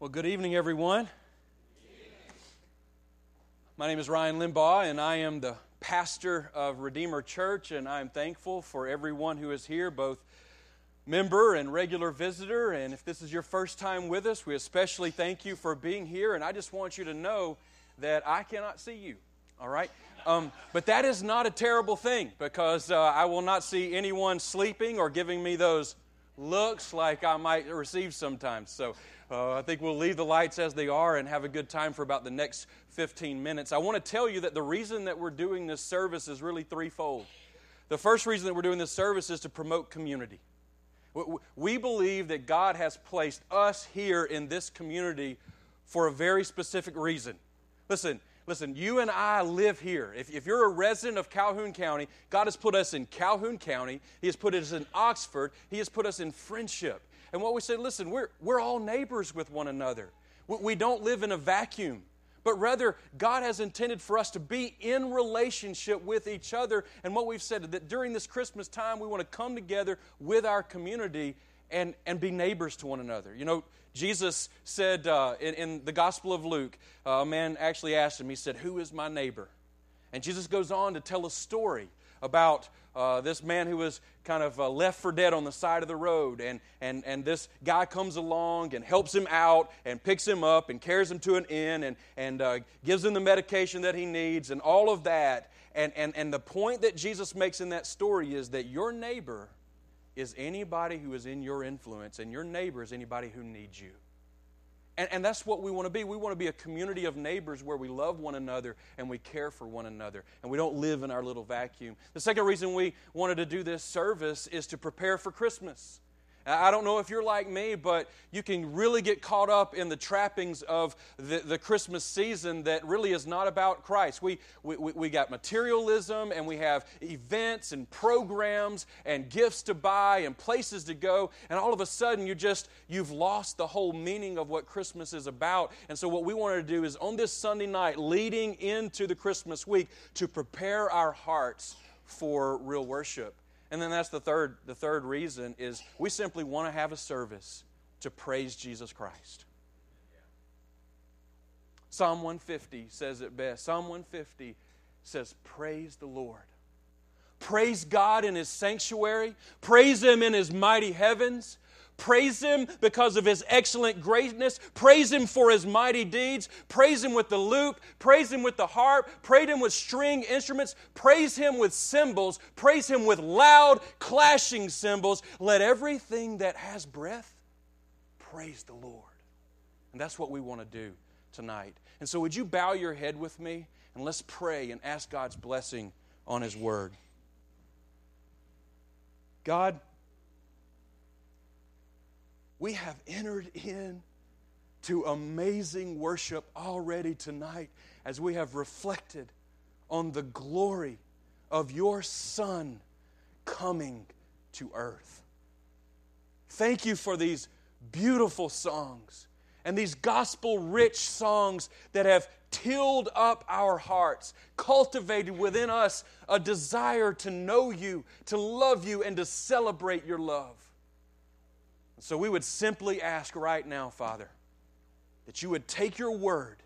Well, good evening, everyone. My name is Ryan Limbaugh, and I am the pastor of Redeemer Church, and I'm thankful for everyone who is here, both member and regular visitor. And if this is your first time with us, we especially thank you for being here. And I just want you to know that I cannot see you, all right? Um, but that is not a terrible thing because uh, I will not see anyone sleeping or giving me those looks like I might receive sometimes. So uh, I think we'll leave the lights as they are and have a good time for about the next 15 minutes. I want to tell you that the reason that we're doing this service is really threefold. The first reason that we're doing this service is to promote community. We believe that God has placed us here in this community for a very specific reason. Listen, listen, you and I live here. If, if, you're a resident of Calhoun County, God has put us in Calhoun County. He has put us in Oxford. He has put us in friendship. And what we say, listen, we're, we're all neighbors with one another. We, we don't live in a vacuum but rather God has intended for us to be in relationship with each other. And what we've said that during this Christmas time, we want to come together with our community and, and be neighbors to one another. You know, Jesus said uh, in, in, the Gospel of Luke, uh, a man actually asked him, he said, Who is my neighbor? And Jesus goes on to tell a story about uh, this man who was kind of uh, left for dead on the side of the road. And, and, and this guy comes along and helps him out and picks him up and carries him to an inn and, and uh, gives him the medication that he needs and all of that. And, and, and the point that Jesus makes in that story is that your neighbor is anybody who is in your influence, and your neighbor is anybody who needs you. And, and that's what we want to be. We want to be a community of neighbors where we love one another and we care for one another and we don't live in our little vacuum. The second reason we wanted to do this service is to prepare for Christmas. I don't know if you're like me, but you can really get caught up in the trappings of the, the Christmas season that really is not about Christ. We, we, we got materialism and we have events and programs and gifts to buy and places to go, and all of a sudden you just, you've lost the whole meaning of what Christmas is about. And so, what we wanted to do is on this Sunday night, leading into the Christmas week, to prepare our hearts for real worship. And then that's the third, the third reason is we simply want to have a service to praise Jesus Christ. Psalm 150 says it best. Psalm 150 says, Praise the Lord. Praise God in His sanctuary. Praise Him in His mighty heavens. Praise Him because of His excellent greatness. Praise Him for His mighty deeds. Praise Him with the lute. Praise Him with the harp. Praise Him with string instruments. Praise Him with cymbals. Praise Him with loud, clashing cymbals. Let everything that has breath praise the Lord. And that's what we want to do tonight. And so, would you bow your head with me and let's pray and ask God's blessing on His Word? God, we have entered in to amazing worship already tonight as we have reflected on the glory of your Son coming to earth. Thank you for these beautiful songs and these gospel rich songs that have tilled up our hearts, cultivated within us a desire to know you, to love you, and to celebrate your love. So we would simply ask right now, Father, that you would take your word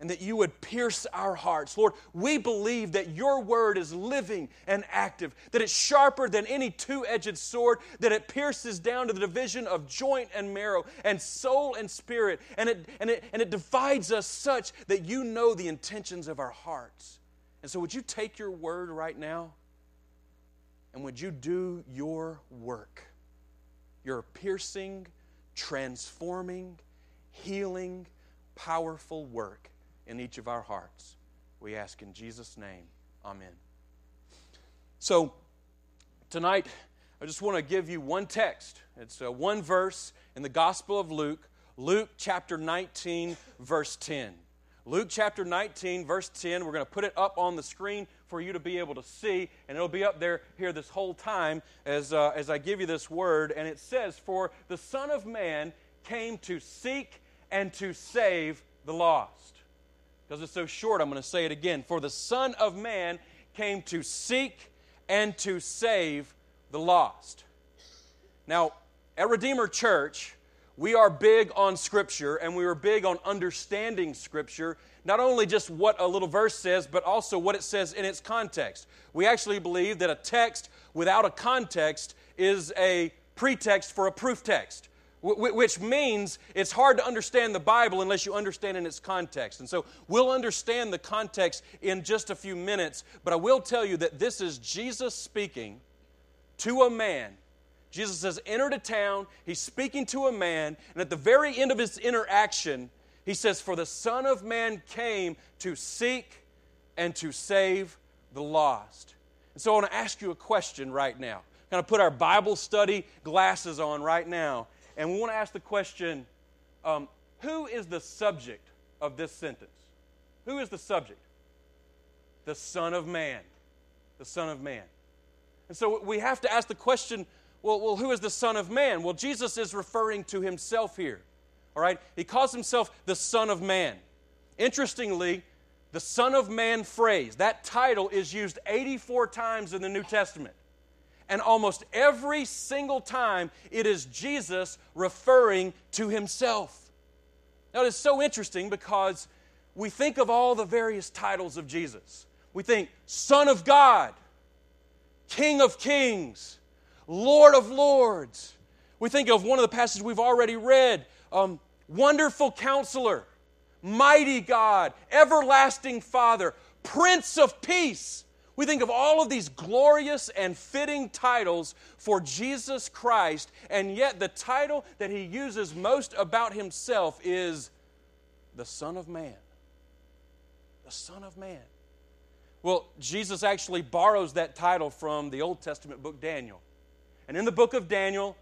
and that you would pierce our hearts. Lord, we believe that your word is living and active, that it's sharper than any two edged sword, that it pierces down to the division of joint and marrow and soul and spirit, and it, and it, and it divides us such that you know the intentions of our hearts. And so, would you take your word right now and would you do your work? Your piercing, transforming, healing, powerful work in each of our hearts. We ask in Jesus' name. Amen. So, tonight, I just want to give you one text. It's uh, one verse in the Gospel of Luke, Luke chapter 19, verse 10. Luke chapter 19, verse 10. We're going to put it up on the screen for you to be able to see, and it'll be up there here this whole time as, uh, as I give you this word. And it says, For the Son of Man came to seek and to save the lost. Because it's so short, I'm going to say it again. For the Son of Man came to seek and to save the lost. Now, at Redeemer Church, we are big on Scripture and we are big on understanding Scripture, not only just what a little verse says, but also what it says in its context. We actually believe that a text without a context is a pretext for a proof text which means it's hard to understand the Bible unless you understand in its context. And so we'll understand the context in just a few minutes, but I will tell you that this is Jesus speaking to a man. Jesus says, Enter to town. He's speaking to a man, and at the very end of his interaction, he says, For the Son of Man came to seek and to save the lost. And so I want to ask you a question right now. Kind of put our Bible study glasses on right now and we want to ask the question um, who is the subject of this sentence? Who is the subject? The Son of Man. The Son of Man. And so we have to ask the question well, well, who is the Son of Man? Well, Jesus is referring to himself here. All right? He calls himself the Son of Man. Interestingly, the Son of Man phrase, that title is used 84 times in the New Testament and almost every single time it is Jesus referring to himself. Now, it is so interesting because we think of all the various titles of Jesus. We think Son of God, King of Kings, Lord of Lords. We think of one of the passages we've already read um, Wonderful Counselor, Mighty God, Everlasting Father, Prince of Peace. We think of all of these glorious and fitting titles for Jesus Christ, and yet the title that he uses most about himself is the Son of Man. The Son of Man. Well, Jesus actually borrows that title from the Old Testament book Daniel. And in the book of Daniel,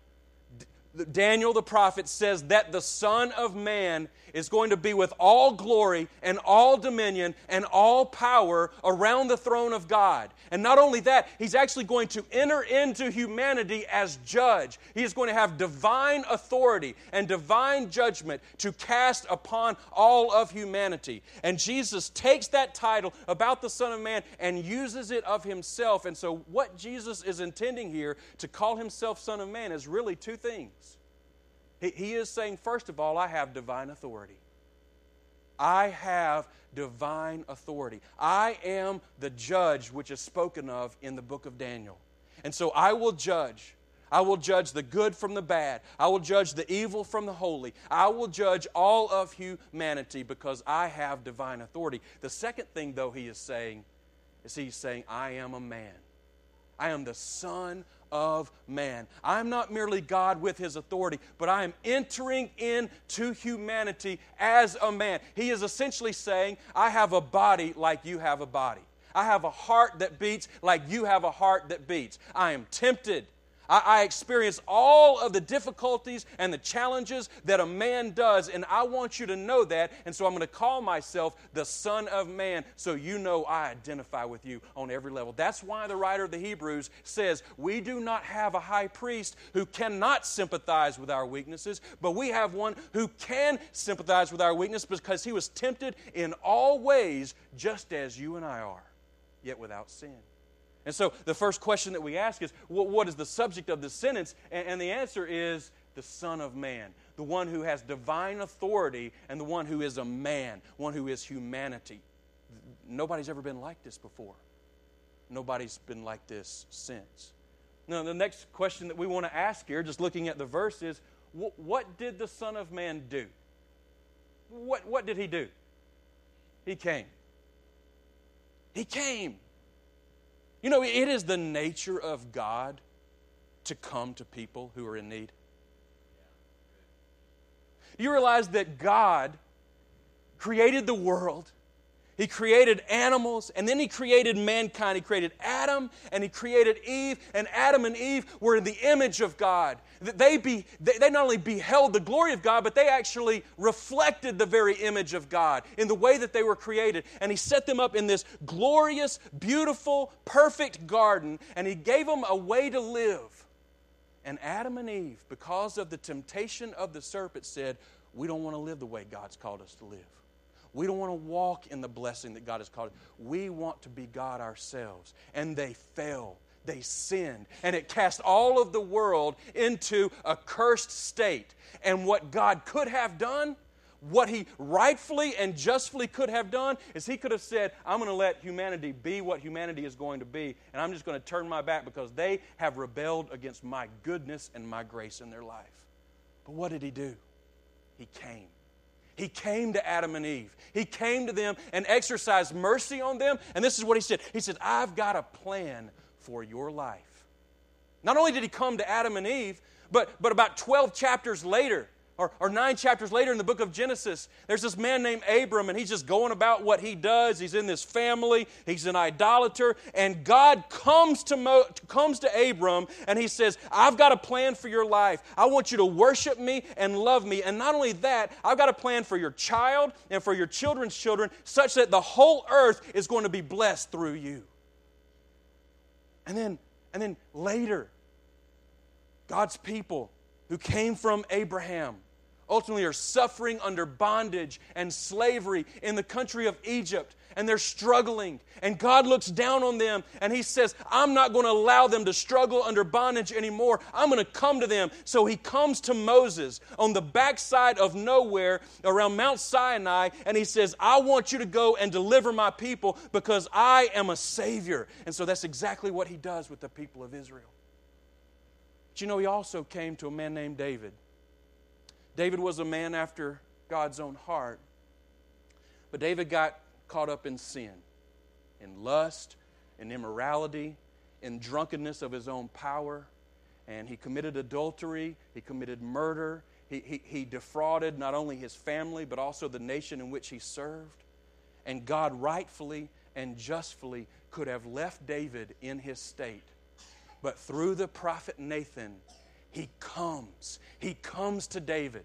Daniel the prophet says that the Son of Man is going to be with all glory and all dominion and all power around the throne of God. And not only that, he's actually going to enter into humanity as judge. He is going to have divine authority and divine judgment to cast upon all of humanity. And Jesus takes that title about the Son of Man and uses it of himself. And so, what Jesus is intending here to call himself Son of Man is really two things. He, he is saying, first of all, I have divine authority. I have divine authority. I am the judge which is spoken of in the book of Daniel. And so I will judge. I will judge the good from the bad. I will judge the evil from the holy. I will judge all of humanity because I have divine authority. The second thing, though, he is saying is he's saying, I am a man. I am the Son of man. I'm not merely God with his authority, but I am entering into humanity as a man. He is essentially saying, I have a body like you have a body. I have a heart that beats like you have a heart that beats. I am tempted I, I experience all of the difficulties and the challenges that a man does, and I want you to know that. And so I'm going to call myself the Son of Man so you know I identify with you on every level. That's why the writer of the Hebrews says, We do not have a high priest who cannot sympathize with our weaknesses, but we have one who can sympathize with our weakness because he was tempted in all ways just as you and I are, yet without sin. And so the first question that we ask is what is the subject of this sentence? And the answer is the Son of Man, the one who has divine authority and the one who is a man, one who is humanity. Nobody's ever been like this before. Nobody's been like this since. Now, the next question that we want to ask here, just looking at the verse, is what did the Son of Man do? What, what did he do? He came. He came. You know, it is the nature of God to come to people who are in need. You realize that God created the world he created animals and then he created mankind. He created Adam and he created Eve, and Adam and Eve were in the image of God. They, be, they not only beheld the glory of God, but they actually reflected the very image of God in the way that they were created. And he set them up in this glorious, beautiful, perfect garden, and he gave them a way to live. And Adam and Eve, because of the temptation of the serpent, said, We don't want to live the way God's called us to live. We don't want to walk in the blessing that God has called. We want to be God ourselves. And they fell. they sinned. And it cast all of the world into a cursed state. And what God could have done, what he rightfully and justly could have done is he could have said, I'm going to let humanity be what humanity is going to be, and I'm just going to turn my back because they have rebelled against my goodness and my grace in their life. But what did he do? He came. He came to Adam and Eve. He came to them and exercised mercy on them. And this is what he said He said, I've got a plan for your life. Not only did he come to Adam and Eve, but, but about 12 chapters later, or, or nine chapters later in the book of Genesis, there's this man named Abram, and he's just going about what he does. He's in this family, he's an idolater, and God comes to, Mo, comes to Abram and he says, I've got a plan for your life. I want you to worship me and love me. And not only that, I've got a plan for your child and for your children's children, such that the whole earth is going to be blessed through you. And then, and then later, God's people who came from Abraham ultimately are suffering under bondage and slavery in the country of Egypt. And they're struggling. And God looks down on them and He says, I'm not going to allow them to struggle under bondage anymore. I'm going to come to them. So He comes to Moses on the backside of nowhere around Mount Sinai and He says, I want you to go and deliver my people because I am a Savior. And so that's exactly what He does with the people of Israel. But you know, He also came to a man named David. David was a man after God's own heart. But David got caught up in sin, in lust, in immorality, in drunkenness of his own power. And he committed adultery, he committed murder, he, he, he defrauded not only his family, but also the nation in which he served. And God rightfully and justly could have left David in his state. But through the prophet Nathan, he comes. He comes to David.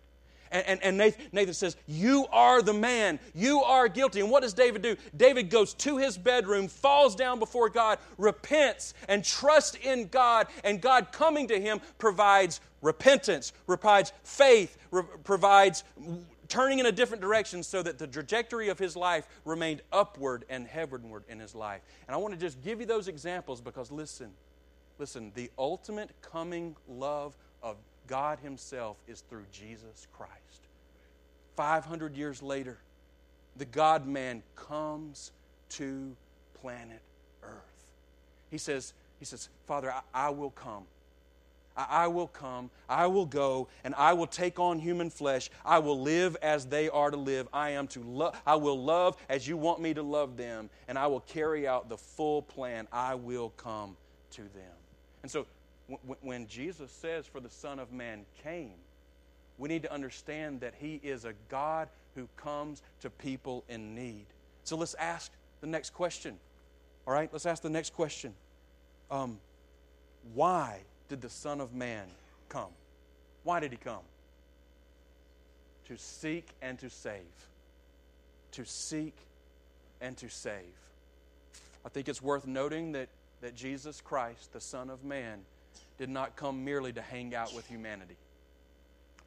And, and, and, Nathan says, You are the man. You are guilty. And what does David do? David goes to his bedroom, falls down before God, repents, and trusts in God. And God coming to him provides repentance, provides faith, re- provides turning in a different direction so that the trajectory of his life remained upward and heavenward in his life. And I want to just give you those examples because listen, Listen, the ultimate coming love of God Himself is through Jesus Christ. 500 years later, the God man comes to planet Earth. He says, he says Father, I, I will come. I, I will come, I will go, and I will take on human flesh. I will live as they are to live. I am to. I will love as you want me to love them, and I will carry out the full plan. I will come to them. And so when Jesus says, For the Son of Man came, we need to understand that He is a God who comes to people in need. So let's ask the next question. All right, let's ask the next question. Um, why did the Son of Man come? Why did He come? To seek and to save. To seek and to save. I think it's worth noting that that Jesus Christ, the Son of Man, did not come merely to hang out with humanity.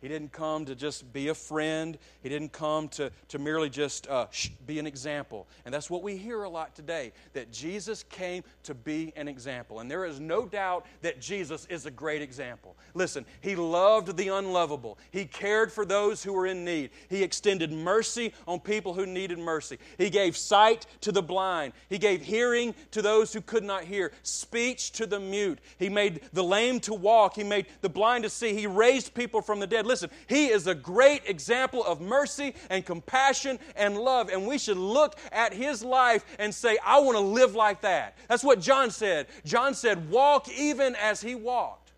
He didn't come to just be a friend. He didn't come to, to merely just uh, be an example. And that's what we hear a lot today that Jesus came to be an example. And there is no doubt that Jesus is a great example. Listen, he loved the unlovable, he cared for those who were in need, he extended mercy on people who needed mercy, he gave sight to the blind, he gave hearing to those who could not hear, speech to the mute, he made the lame to walk, he made the blind to see, he raised people from the dead. Listen, he is a great example of mercy and compassion and love. And we should look at his life and say, I want to live like that. That's what John said. John said, Walk even as he walked.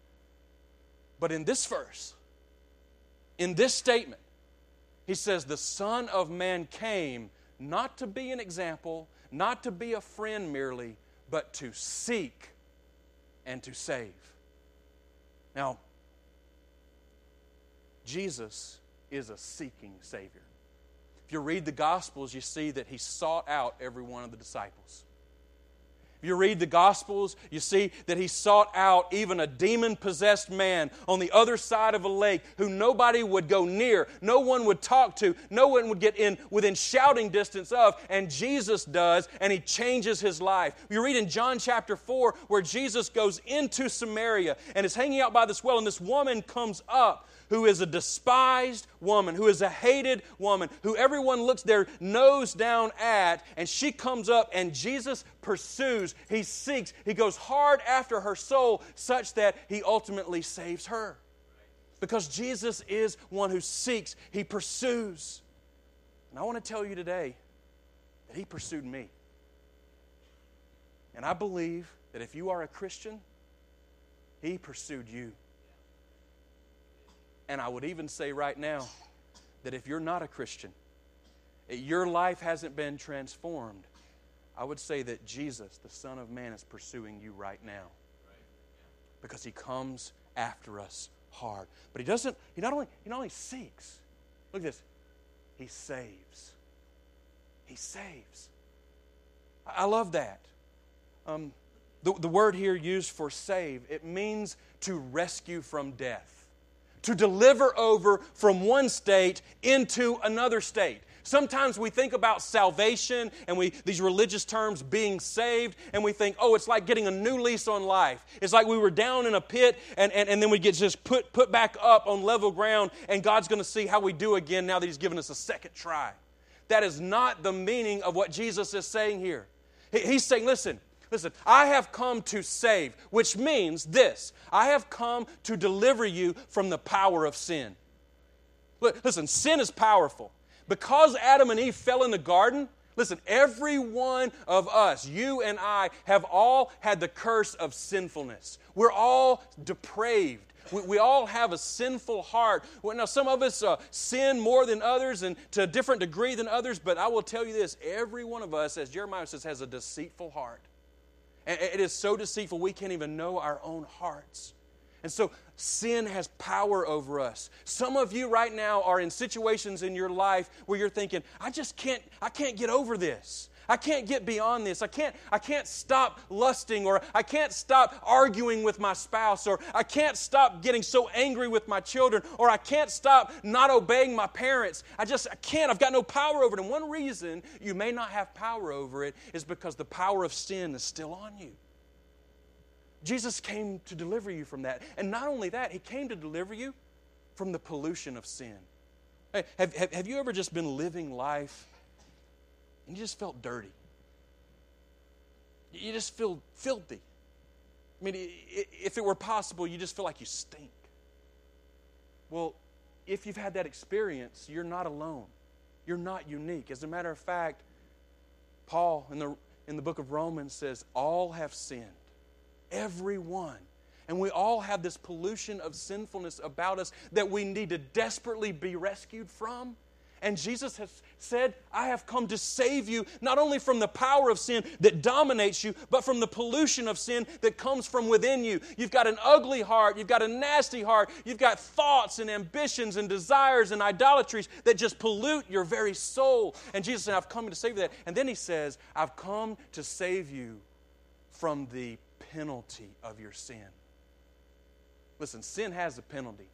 But in this verse, in this statement, he says, The Son of Man came not to be an example, not to be a friend merely, but to seek and to save. Now, Jesus is a seeking Savior. If you read the Gospels, you see that He sought out every one of the disciples. If you read the Gospels, you see that he sought out even a demon possessed man on the other side of a lake who nobody would go near, no one would talk to, no one would get in within shouting distance of, and Jesus does, and he changes his life. You read in John chapter 4 where Jesus goes into Samaria and is hanging out by this well, and this woman comes up who is a despised woman, who is a hated woman, who everyone looks their nose down at, and she comes up and Jesus pursues, he seeks, he goes hard after her soul such that he ultimately saves her. Because Jesus is one who seeks, he pursues. And I want to tell you today that he pursued me. And I believe that if you are a Christian, he pursued you. And I would even say right now that if you're not a Christian, your life hasn't been transformed, I would say that Jesus, the Son of Man, is pursuing you right now. Because he comes after us hard. But he doesn't, he not only, he not only seeks, look at this, he saves. He saves. I love that. Um, the, the word here used for save, it means to rescue from death to deliver over from one state into another state. Sometimes we think about salvation and we these religious terms being saved, and we think, oh, it's like getting a new lease on life. It's like we were down in a pit and, and, and then we get just put put back up on level ground, and God's gonna see how we do again now that He's given us a second try. That is not the meaning of what Jesus is saying here. He's saying, listen, Listen, I have come to save, which means this I have come to deliver you from the power of sin. Listen, sin is powerful. Because Adam and Eve fell in the garden, listen, every one of us, you and I, have all had the curse of sinfulness. We're all depraved. We, we all have a sinful heart. Well, now, some of us uh, sin more than others and to a different degree than others, but I will tell you this every one of us, as Jeremiah says, has a deceitful heart. And It is so deceitful, we can't even know our own hearts. And so sin has power over us. Some of you right now are in situations in your life where you're thinking, I just can't, I can't get over this. I can't get beyond this. I can't, I can't stop lusting, or I can't stop arguing with my spouse, or I can't stop getting so angry with my children, or I can't stop not obeying my parents. I just I can't. I've got no power over it. And one reason you may not have power over it is because the power of sin is still on you. Jesus came to deliver you from that. And not only that, He came to deliver you from the pollution of sin. Hey, have, have, have you ever just been living life and you just felt dirty. You just feel filthy. I mean, if it were possible, you just feel like you stink. Well, if you've had that experience, you're not alone. You're not unique. As a matter of fact, Paul in the, in the book of Romans says, All have sinned. Everyone. And we all have this pollution of sinfulness about us that we need to desperately be rescued from. And Jesus has said, I have come to save you not only from the power of sin that dominates you, but from the pollution of sin that comes from within you. You've got an ugly heart, you've got a nasty heart, you've got thoughts and ambitions and desires and idolatries that just pollute your very soul. And Jesus said, I've come to save you that. And then he says, I've come to save you from the penalty of your sin. Listen, sin has a penalty.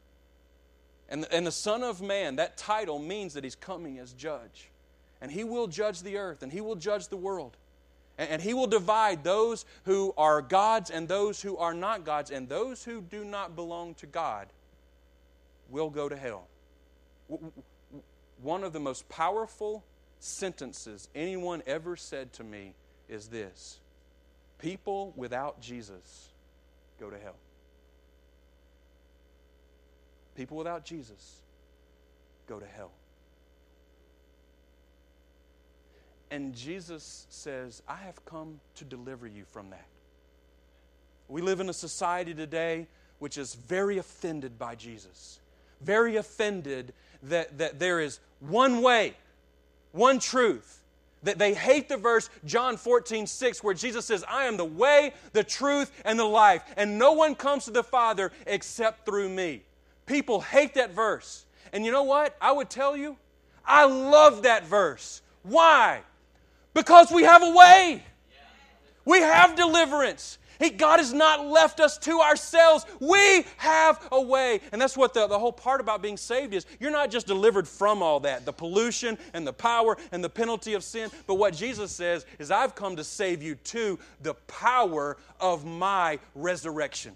And, and the Son of Man, that title means that he's coming as judge. And he will judge the earth and he will judge the world. And, and he will divide those who are gods and those who are not gods. And those who do not belong to God will go to hell. One of the most powerful sentences anyone ever said to me is this People without Jesus go to hell. People without Jesus go to hell. And Jesus says, I have come to deliver you from that. We live in a society today which is very offended by Jesus, very offended that, that there is one way, one truth. That they hate the verse John 14, 6, where Jesus says, I am the way, the truth, and the life, and no one comes to the Father except through me. People hate that verse. And you know what? I would tell you, I love that verse. Why? Because we have a way. We have deliverance. He, God has not left us to ourselves. We have a way. And that's what the, the whole part about being saved is. You're not just delivered from all that, the pollution and the power and the penalty of sin. But what Jesus says is, I've come to save you to the power of my resurrection.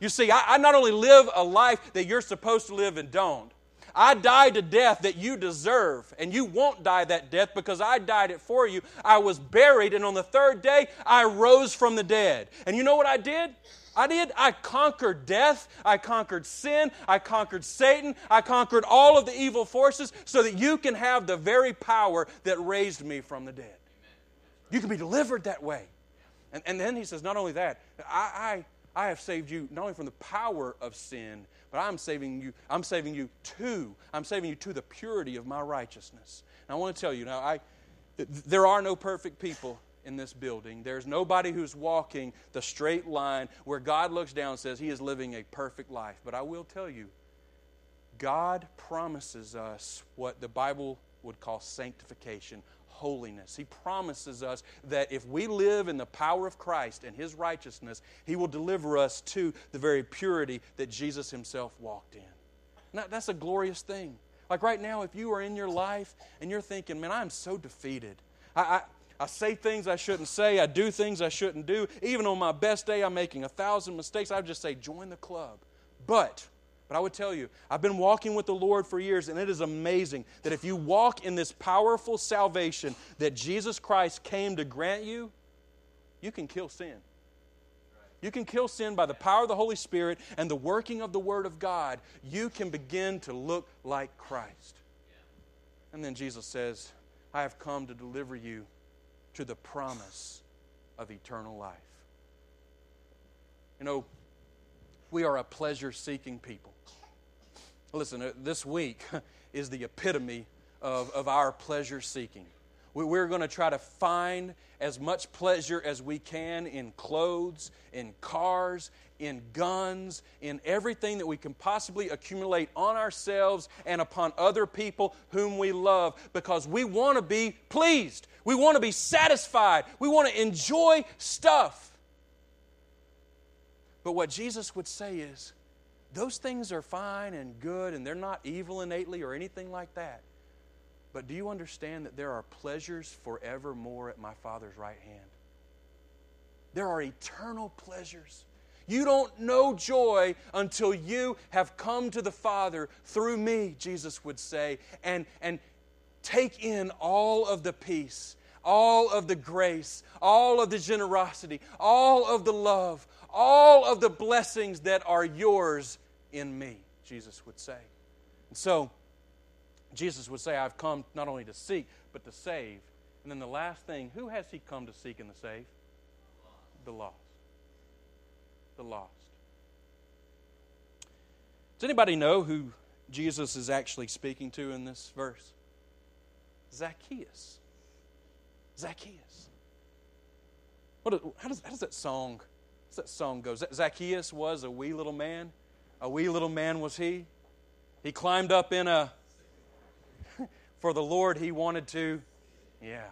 You see, I, I not only live a life that you're supposed to live and don't, I died to death that you deserve, and you won't die that death because I died it for you. I was buried, and on the third day, I rose from the dead. And you know what I did? I did. I conquered death. I conquered sin. I conquered Satan. I conquered all of the evil forces so that you can have the very power that raised me from the dead. You can be delivered that way. And, and then he says, not only that, I, I, I have saved you not only from the power of sin, but I'm saving you, I'm saving you to, I'm saving you to the purity of my righteousness. And I want to tell you now, I, there are no perfect people in this building. There's nobody who's walking the straight line where God looks down and says he is living a perfect life. But I will tell you, God promises us what the Bible would call sanctification, holiness. He promises us that if we live in the power of Christ and His righteousness, He will deliver us to the very purity that Jesus Himself walked in. Now, that's a glorious thing. Like right now, if you are in your life and you're thinking, man, I'm so defeated. I, I, I say things I shouldn't say. I do things I shouldn't do. Even on my best day, I'm making a thousand mistakes. I would just say, join the club. But but I would tell you, I've been walking with the Lord for years, and it is amazing that if you walk in this powerful salvation that Jesus Christ came to grant you, you can kill sin. You can kill sin by the power of the Holy Spirit and the working of the Word of God. You can begin to look like Christ. And then Jesus says, I have come to deliver you to the promise of eternal life. You know, we are a pleasure seeking people. Listen, uh, this week is the epitome of, of our pleasure seeking. We're going to try to find as much pleasure as we can in clothes, in cars, in guns, in everything that we can possibly accumulate on ourselves and upon other people whom we love because we want to be pleased. We want to be satisfied. We want to enjoy stuff. But what Jesus would say is, those things are fine and good, and they're not evil innately or anything like that. But do you understand that there are pleasures forevermore at my Father's right hand? There are eternal pleasures. You don't know joy until you have come to the Father through me, Jesus would say, and, and take in all of the peace, all of the grace, all of the generosity, all of the love, all of the blessings that are yours in me, Jesus would say. And so, Jesus would say, I've come not only to seek, but to save. And then the last thing, who has he come to seek and to save? The lost. The lost. Does anybody know who Jesus is actually speaking to in this verse? Zacchaeus. Zacchaeus. What, how, does, how does that song, how does that song go? Zacchaeus was a wee little man a wee little man was he. He climbed up in a, for the Lord he wanted to, yeah.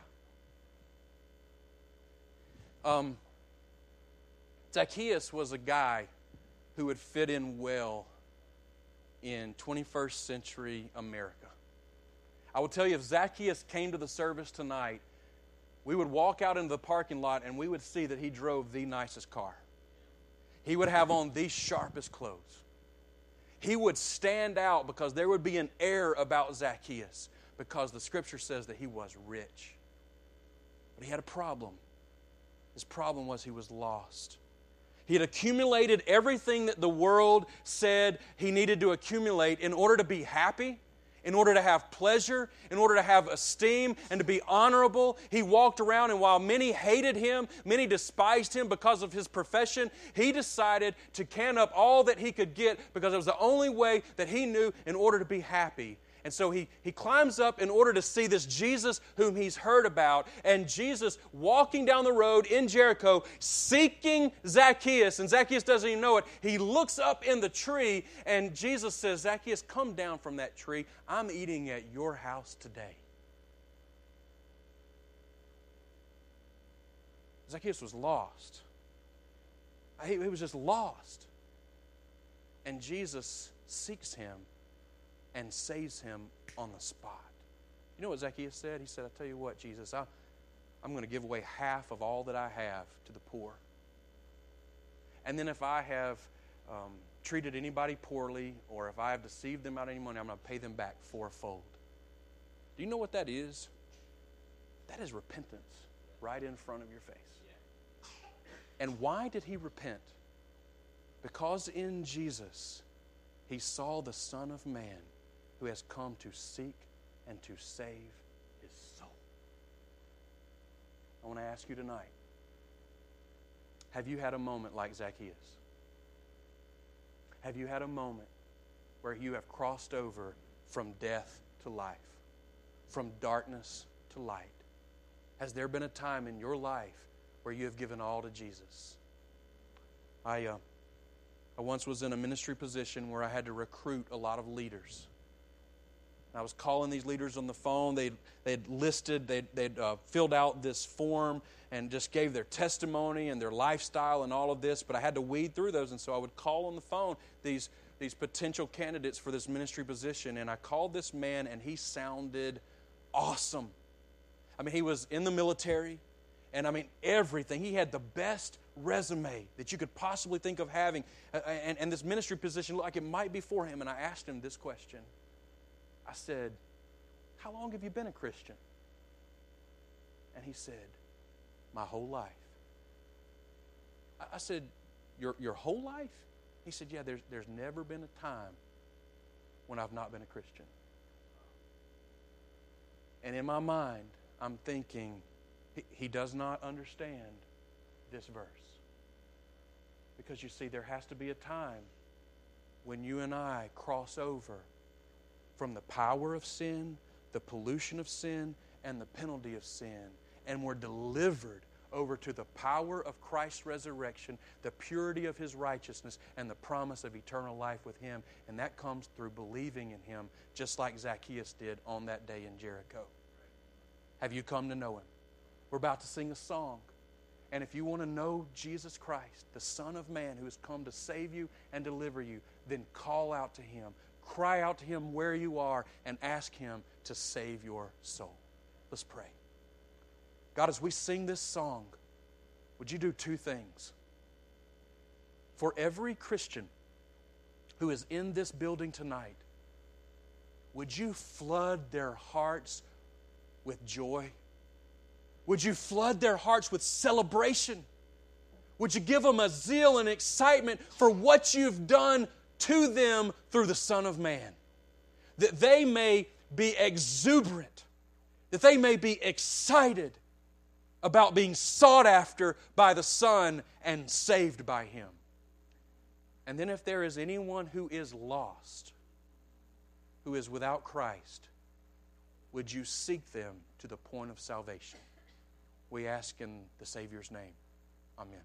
Um, Zacchaeus was a guy who would fit in well in 21st century America. I will tell you, if Zacchaeus came to the service tonight, we would walk out into the parking lot and we would see that he drove the nicest car. He would have on the sharpest clothes he would stand out because there would be an air about Zacchaeus because the scripture says that he was rich. But he had a problem. His problem was he was lost. He had accumulated everything that the world said he needed to accumulate in order to be happy in order to have pleasure, in order to have esteem, and to be honorable. He walked around, and while many hated him, many despised him because of his profession, he decided to can up all that he could get because it was the only way that he knew in order to be happy. And so he, he climbs up in order to see this Jesus whom he's heard about. And Jesus walking down the road in Jericho, seeking Zacchaeus. And Zacchaeus doesn't even know it. He looks up in the tree, and Jesus says, Zacchaeus, come down from that tree. I'm eating at your house today. Zacchaeus was lost. He, was just lost. And Jesus seeks him and saves him on the spot. You know what Zacchaeus said? He said, I tell you what, Jesus, I, I'm going to give away half of all that I have to the poor. And then if I have um, treated anybody poorly or if I have deceived them out of any money, I'm going to pay them back fourfold. Do you know what that is? That is repentance right in front of your face. And why did he repent? Because in Jesus, he saw the Son of Man who has come to seek and to save his soul. I want to ask you tonight have you had a moment like Zacchaeus? Have you had a moment where you have crossed over from death to life, from darkness to light? Has there been a time in your life where you have given all to Jesus? I, uh, I once was in a ministry position where I had to recruit a lot of leaders. I was calling these leaders on the phone. They'd, they'd listed, they'd, they'd uh, filled out this form and just gave their testimony and their lifestyle and all of this, but I had to weed through those. And so I would call on the phone these, these potential candidates for this ministry position. And I called this man, and he sounded awesome. I mean, he was in the military, and I mean, everything. He had the best resume that you could possibly think of having. And, and this ministry position looked like it might be for him. And I asked him this question I said, How long have you been a Christian? And he said, My whole life. I said, Your, your whole life? He said, Yeah, there's, there's never been a time when I've not been a Christian. And in my mind, I'm thinking, he, he does not understand this verse. Because you see, there has to be a time when you and I cross over from the power of sin, the pollution of sin, and the penalty of sin. And we're delivered over to the power of Christ's resurrection, the purity of His righteousness, and the promise of eternal life with Him. And that comes through believing in Him, just like Zacchaeus did on that day in Jericho. Have you come to know Him? We're about to sing a song. And if you want to know Jesus Christ, the Son of Man who has come to save you and deliver you, then call out to Him. Cry out to Him where you are and ask Him to save your soul. Let's pray. God, as we sing this song, would you do two things? For every Christian who is in this building tonight, would you flood their hearts with joy? Would you flood their hearts with celebration? Would you give them a zeal and excitement for what you've done to them through the Son of Man, that they may be exuberant, that they may be excited about being sought after by the Son and saved by Him. And then, if there is anyone who is lost, who is without Christ, would you seek them to the point of salvation? We ask in the Savior's name. Amen.